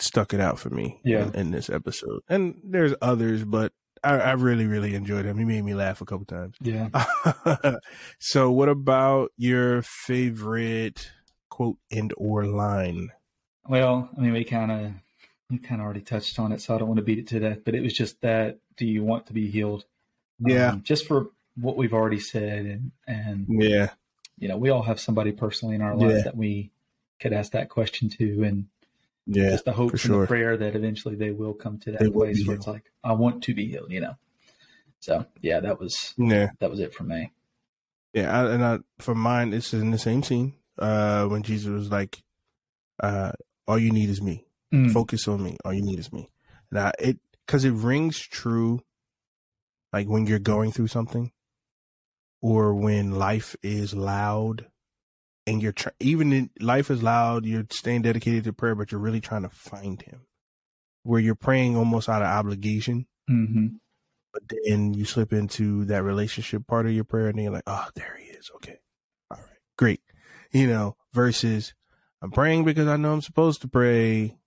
stuck it out for me Yeah. in, in this episode. And there's others, but I, I really, really enjoyed him. He made me laugh a couple times. yeah. so what about your favorite quote and or line? Well, I mean, we kind of we kind of already touched on it, so I don't want to beat it to death. But it was just that: Do you want to be healed? Yeah. Um, just for what we've already said, and and Yeah. you know, we all have somebody personally in our lives Yeah. that we could ask that question to, and Yeah. just the hope and sure. the prayer that eventually they will come to that will place where it's like, I want to be healed. You know. So yeah, that was Yeah. that was it for me. Yeah, I, and I, for mine, it's in the same scene uh, when Jesus was like, uh, "All you need is me. Mm. Focus on me. All you need is me." Now it because it rings true, like when you're going through something, or when life is loud, and you're try- even in life is loud, you're staying dedicated to prayer, but you're really trying to find Him, where you're praying almost out of obligation hmm but then you slip into that relationship part of your prayer and then you're like, oh, there he is. Okay. All right. Great. You know, versus I'm praying because I know I'm supposed to pray.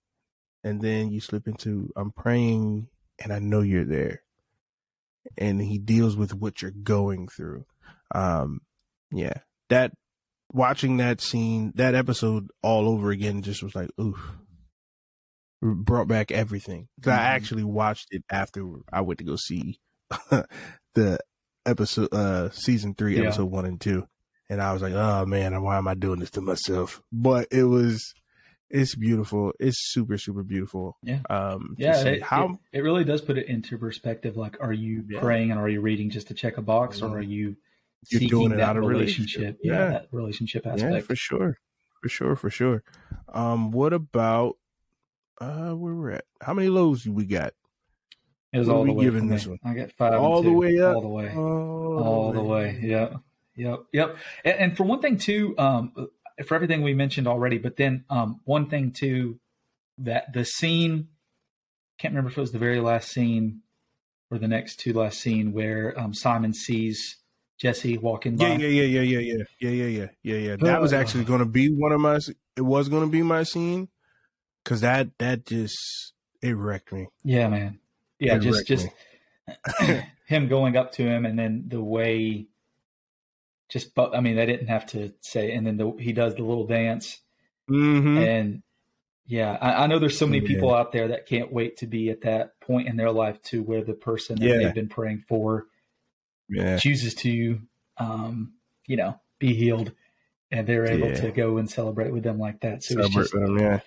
And then you slip into I'm praying and I know you're there. And he deals with what you're going through. Um, yeah. That watching that scene, that episode all over again just was like, oof. Brought back everything. I Mhm. actually watched it after I went to go see the episode, uh, season three, Yeah. episode one and two. And I was like, oh man, why am I doing this to myself? But it was, it's beautiful. It's super, super beautiful. Yeah. Um, Yeah, it, how, it, it really does put it into perspective. Like, are you Yeah. praying and are you reading just to check a box, or are you You're doing it out of relationship? relationship. Yeah, Yeah. that relationship yeah, aspect. for sure. For sure. For sure. Um, what about, uh, where we're at? How many lows do we got? It was What all the way giving this one? I got five. All the way up? All the way. All, all the way. Yep. Yep. Yep. And, and for one thing too, um, for everything we mentioned already, but then um, one thing too, that the scene, can't remember if it was the very last scene or the next to last scene where um, Simon sees Jesse walking by. Yeah, yeah, yeah, yeah, yeah, yeah, yeah, yeah, yeah, yeah, yeah. That was actually going to be one of my. It was going to be my scene, because that that just it wrecked me. Yeah, man. Yeah, It just just him going up to him, and then the way, just but I mean, they didn't have to say, and then the, he does the little dance, Mm-hmm. and Yeah, I, I know there's so many Yeah. people out there that can't wait to be at that point in their life to where the person that Yeah. they've been praying for Yeah. chooses to, um, you know, be healed, and they're able Yeah. to go and celebrate with them like that. So it's Celebrate just, them, yeah.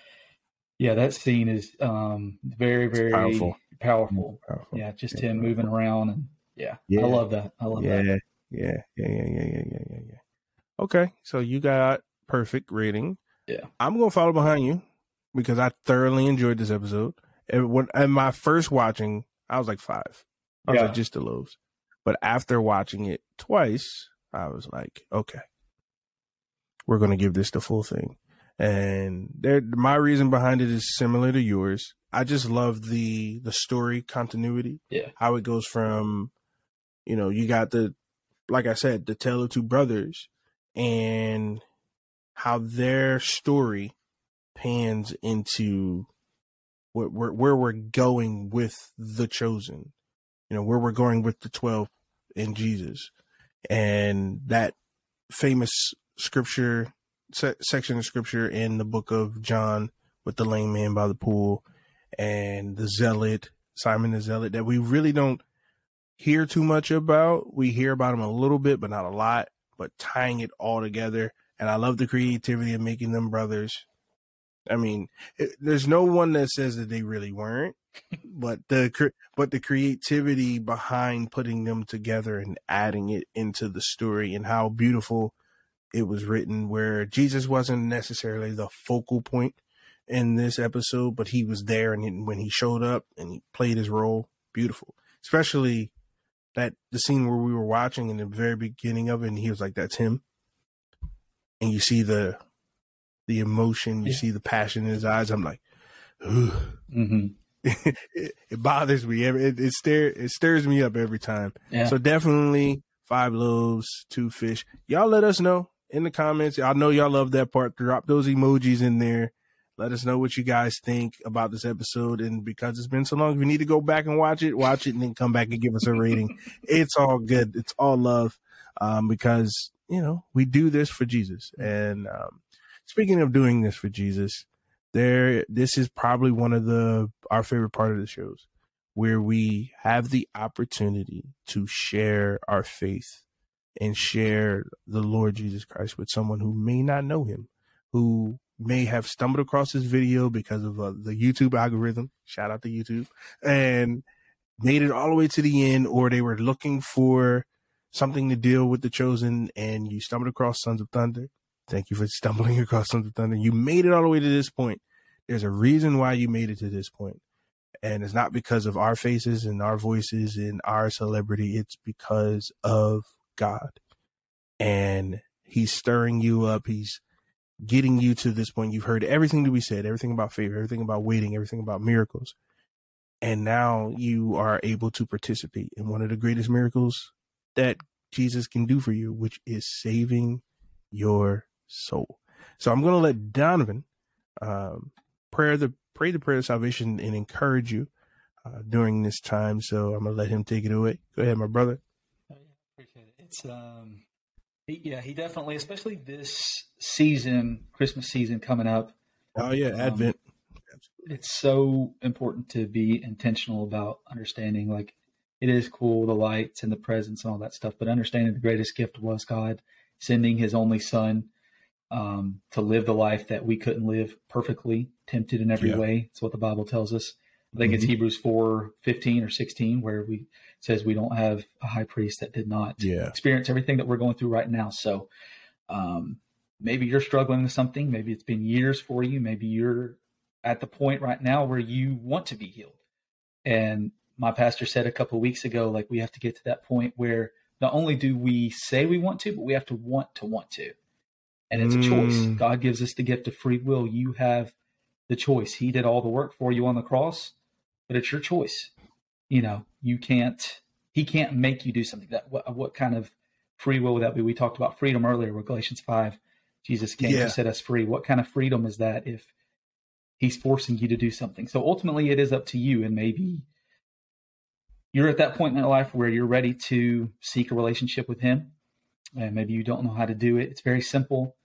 yeah, that scene is um, very, very powerful. powerful. Powerful. Yeah, just Yeah, him moving around, and yeah, Yeah. I love that. I love yeah, that. yeah, yeah, yeah, yeah, yeah, yeah, yeah, yeah. Okay, so you got perfect rating. Yeah. I'm gonna follow behind you because I thoroughly enjoyed this episode. And when and my first watching, I was like five. I was Yeah. like just the lows. But after watching it twice, I was like, okay, we're gonna give this the full thing. And there, my reason behind it is similar to yours. I just love the the story continuity Yeah, how it goes from you know you got the like i said the tale of two brothers and how their story pans into what where, where we're going with the chosen you know where we're going with the 12 in jesus. And that famous scripture se- section of scripture in the book of john with the lame man by the pool and the zealot simon the zealot that we really don't hear too much about. We hear about him a little bit but not a lot but tying it all together. And i love the creativity of making them brothers. I mean it, there's no one that says that they really weren't but the but the creativity behind putting them together and adding it into the story and how beautiful it was written where jesus wasn't necessarily the focal point in this episode but he was there and when he showed up and he played his role beautiful especially that the scene where we were watching in the very beginning of it and he was like that's him and you see the the emotion you Yeah. see the passion in his eyes i'm like Ugh. hmm it, it bothers me. Every- It, it stare it stirs me up every time. yeah. So definitely five loaves, two fish. Y'all let us know in the comments. I know y'all love that part. Drop those emojis in there. Let us know what you guys think about this episode. And because it's been so long, if you need to go back and watch it, watch it and then come back and give us a rating. it's all good. It's all love. Um, because, you know, we do this for Jesus. And um, speaking of doing this for Jesus, there this is probably one of the our favorite part of the shows where we have the opportunity to share our faith and share the Lord Jesus Christ with someone who may not know him, who may have stumbled across this video because of uh, the YouTube algorithm. Shout out to YouTube and made it all the way to the end, or they were looking for something to deal with the chosen and you stumbled across Sons of Thunder. Thank you for stumbling across of Thunder. You made it all the way to this point. There's a reason why you made it to this point. And it's not because of our faces and our voices and our celebrity. It's because of God. And he's stirring you up. He's getting you to this point. You've heard everything that we said, everything about favor, everything about waiting, everything about miracles. And now you are able to participate in one of the greatest miracles that Jesus can do for you, which is saving your soul. So I'm going to let Donovan um, pray the pray the prayer of salvation and encourage you uh, during this time. So I'm going to let him take it away. Go ahead, my brother. appreciate it. It's um, he, yeah, he definitely, especially this season, Christmas season coming up. Oh yeah, Um, Advent. It's so important to be intentional about understanding. Like, it is cool the lights and the presents and all that stuff, but understanding the greatest gift was God sending His only Son um, to live the life that we couldn't live perfectly, tempted in every Yeah. way. It's what the Bible tells us. I think it's Mhm. Hebrews four fifteen or sixteen where we says we don't have a high priest that did not Yeah. experience everything that we're going through right now. So um, maybe you're struggling with something. Maybe it's been years for you. Maybe you're at the point right now where you want to be healed. And my pastor said a couple of weeks ago, like we have to get to that point where not only do we say we want to, but we have to want to want to. And it's a choice. Mm. God gives us the gift of free will. You have the choice. He did all the work for you on the cross, but it's your choice. You know, you can't. He can't make you do something. That what, what kind of free will would that be? We talked about freedom earlier with Galatians five. Jesus came Yeah. to set us free. What kind of freedom is that if he's forcing you to do something? So ultimately, it is up to you. And maybe you're at that point in your life where you're ready to seek a relationship with him, and maybe you don't know how to do it. It's very simple.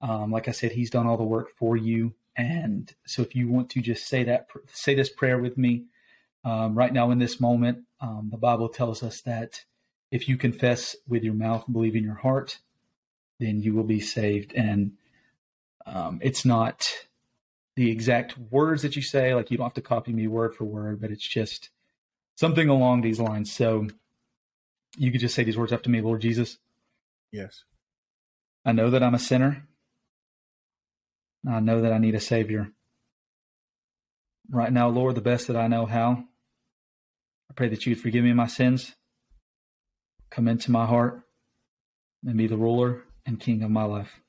Um, like I said, he's done all the work for you, And so, if you want to just say that, say this prayer with me um, right now in this moment, um, the Bible tells us that if you confess with your mouth believe in your heart, then you will be saved. And um, it's not the exact words that you say, like you don't have to copy me word for word, but it's just something along these lines. So you could just say these words after me, Lord Jesus. Yes. I know that I'm a sinner. I know that I need a Savior. Right now, Lord, the best that I know how, I pray that you'd forgive me my sins, come into my heart, and be the ruler and king of my life.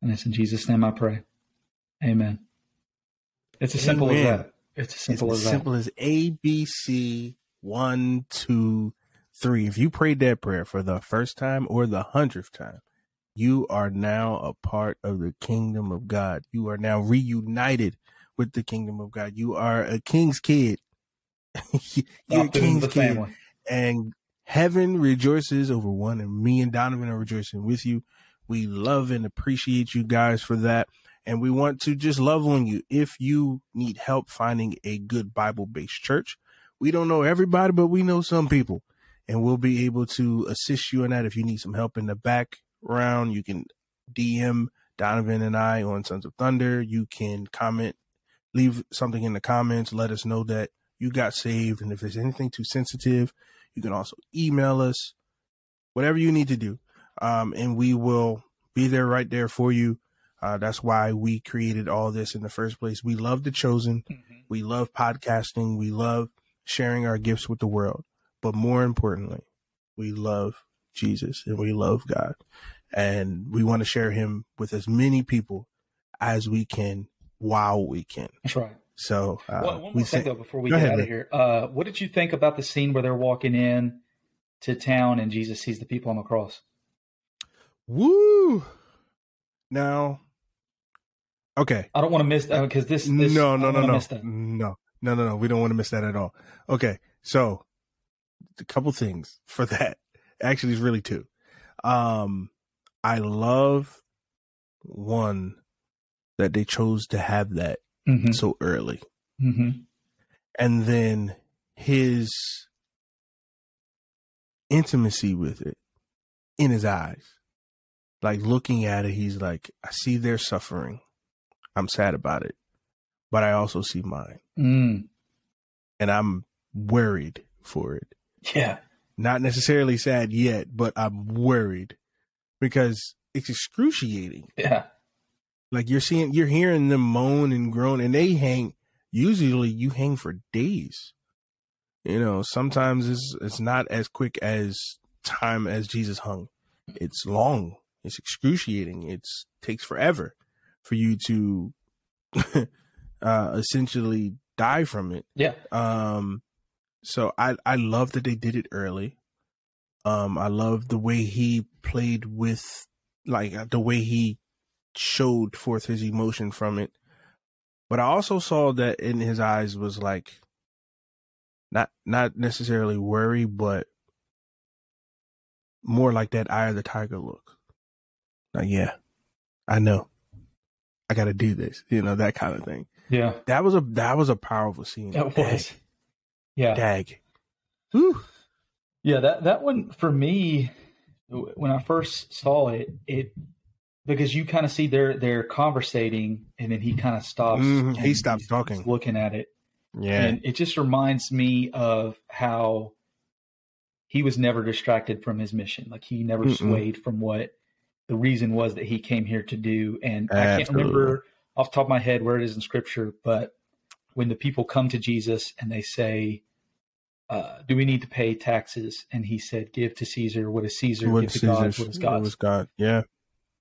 And it's in Jesus' name I pray. Amen. It's as simple Amen. as that. It's as simple it's as as that. simple as A B C one, two, three. If you prayed that prayer for the first time or the hundredth time, you are now a part of the kingdom of God. You are now reunited with the kingdom of God. You are a king's kid. You're a king's kid. family. And heaven rejoices over one, and me and Donovan are rejoicing with you. We love and appreciate you guys for that. And we want to just love on you. If you need help finding a good Bible based church, we don't know everybody, but we know some people. And we'll be able to assist you in that. If you need some help in the background, you can DM Donovan and I on Sons of Thunder. You can comment, leave something in the comments, let us know that you got saved. And if there's anything too sensitive, you can also email us, whatever you need to do. Um, and we will be there right there for you. Uh, that's why we created all this in the first place. We love the chosen. We love podcasting. We love sharing our gifts with the world. But more importantly, we love Jesus and we love God. And we want to share him with as many people as we can while we can. That's right. So, uh, One, one we more thing, though, before we get ahead, out of here. Uh, what did you think about the scene where they're walking in to town and Jesus sees the people on the cross? Woo! Now, okay. I don't want to miss that because this, this. no, no, no, no, no, no, no, no. We don't want to miss that at all. Okay, so a couple things for that. Actually, it's really two. Um, I love one that they chose to have that Mhm. so early, Mm-hmm. and then his intimacy with it in his eyes. Like looking at it, he's like, I see their suffering. I'm sad about it, but I also see mine. Mm. And I'm worried for it. Yeah. Not necessarily sad yet, but I'm worried because it's excruciating. Yeah. Like you're seeing, you're hearing them moan and groan, and they hang. Usually, you hang for days. You know, sometimes it's it's not as quick as time as Jesus hung. It's long. It's excruciating. It's takes forever for you to uh essentially die from it. Yeah. Um so I I love that they did it early. Um I love the way he played with like uh, the way he showed forth his emotion from it. But I also saw that in his eyes was like not not necessarily worry, but more like that eye of the tiger look. Like, yeah, I know. I gotta do this. You know, that kind of thing. Yeah. That was a that was a powerful scene. That was. Yeah. Dag. Yeah, that that one for me, when I first saw it, it because you kind of see they're they're conversating, and then he kind of stops. Mhm, he stops talking. looking at it, Yeah. and it just reminds me of how he was never distracted from his mission. Like he never Mm-mm. swayed from what the reason was that he came here to do. And I can't remember off the top of my head where it is in scripture, but when the people come to Jesus and they say, uh, do we need to pay taxes? And he said, give to Caesar what is Caesar, What give to is God what is God's. was God? Yeah.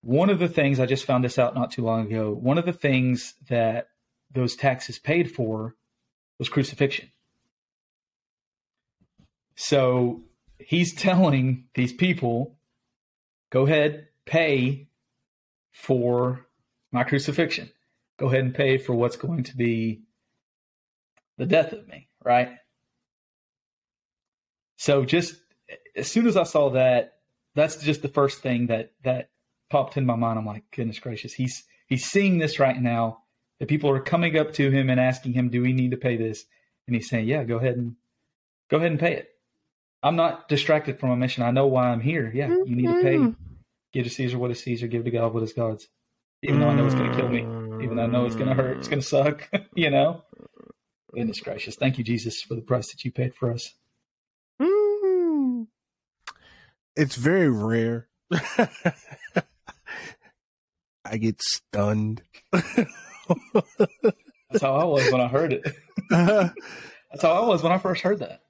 One of the things I just found this out not too long ago. One of the things that those taxes paid for was crucifixion. So he's telling these people, go ahead, pay for my crucifixion. Go ahead and pay for what's going to be the death of me, right? So just as soon as I saw that, that's just the first thing that that popped in my mind. I'm like, goodness gracious, he's he's seeing this right now. The people are coming up to him and asking him, "Do we need to pay this?" And he's saying, "Yeah, go ahead and go ahead and pay it." I'm not distracted from my mission. I know why I'm here. Yeah, you need to pay. Mm-hmm. Give to Caesar what is Caesar. Give to God what is God's. Even though I know it's going to kill me. Even though I know it's going to hurt. It's going to suck. you know. Goodness gracious! Thank you, Jesus, for the price that you paid for us. It's very rare. I get stunned. That's how I was when I heard it. That's how I was when I first heard that.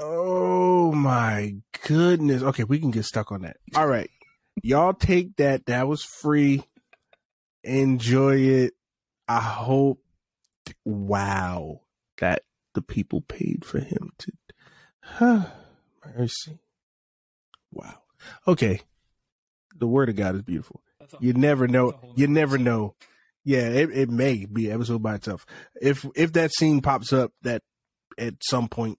Oh my goodness. Okay, we can get stuck on that. All right. Y'all take that. That was free. Enjoy it. I hope wow that the people paid for him to huh, mercy. Wow. Okay. The word of God is beautiful. You never know. You never know. Yeah, it, it may be episode by itself. If if that scene pops up that at some point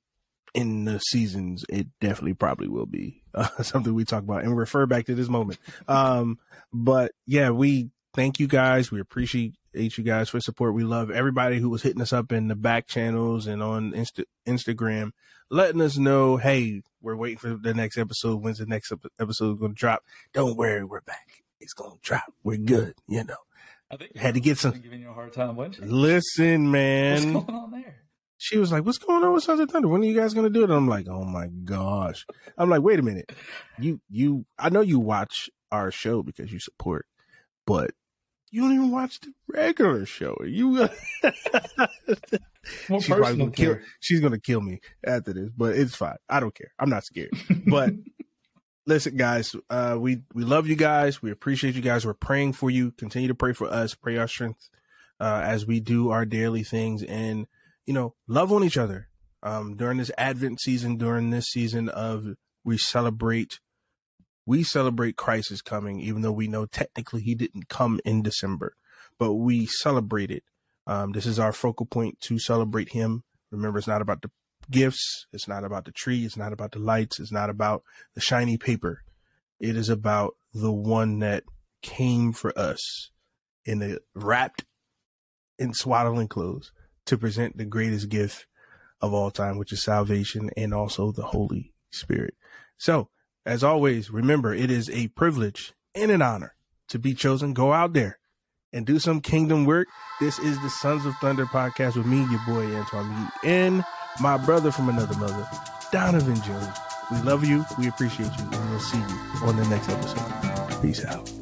in the seasons, it definitely probably will be uh, something we talk about and refer back to this moment. Um, but yeah, we thank you guys. We appreciate you guys for support. We love everybody who was hitting us up in the back channels and on Insta- Instagram, letting us know, hey, we're waiting for the next episode. When's the next episode going to drop? Don't worry, we're back. It's going to drop. We're good. You know, I think had to get some. Giving you a hard time, wasn't she? Listen, man. What's going on there? She was like, "What's going on with Sons of Thunder? When are you guys going to do it?" I'm like, "Oh my gosh!" I'm like, "Wait a minute, you you I know you watch our show because you support, but you don't even watch the regular show. You she's probably gonna kill, she's gonna kill me after this, but it's fine. I don't care. I'm not scared. But listen, guys, uh, we we love you guys. We appreciate you guys. We're praying for you. Continue to pray for us. Pray our strength uh, as we do our daily things, and you know, love on each other. Um, during this Advent season, during this season of we celebrate, we celebrate Christ is coming, even though we know technically he didn't come in December, but we celebrate it. Um, this is our focal point to celebrate him. Remember, it's not about the gifts. It's not about the tree. It's not about the lights. It's not about the shiny paper. It is about the one that came for us in a wrapped in swaddling clothes to present the greatest gift of all time, which is salvation and also the Holy Spirit. So, as always, remember it is a privilege and an honor to be chosen. Go out there and do some kingdom work. This is the Sons of Thunder podcast with me, your boy Antoine and my brother from another mother, Donovan Jones. We love you. We appreciate you. And we'll see you on the next episode. Peace out.